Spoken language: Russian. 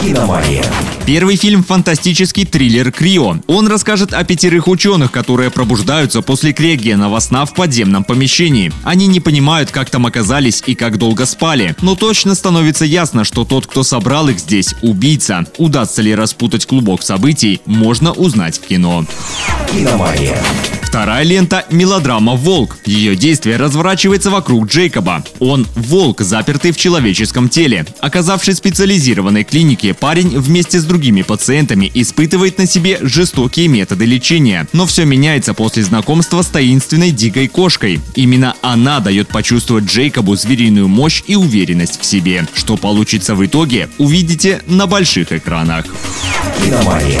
«Киномания». Первый фильм – фантастический триллер «Крио». Он расскажет о пятерых ученых, которые пробуждаются после криогенного сна в подземном помещении. Они не понимают, как там оказались и как долго спали. Но точно становится ясно, что тот, кто собрал их здесь – убийца. Удастся ли распутать клубок событий, можно узнать в кино. «Киномания». Вторая лента – мелодрама «Волк». Ее действие разворачивается вокруг Джейкоба. Он – волк, запертый в человеческом теле. Оказавшись в специализированной клинике, парень вместе с другими пациентами испытывает на себе жестокие методы лечения. Но все меняется после знакомства с таинственной дикой кошкой. Именно она дает почувствовать Джейкобу звериную мощь и уверенность в себе. Что получится в итоге, увидите на больших экранах. «Киномания».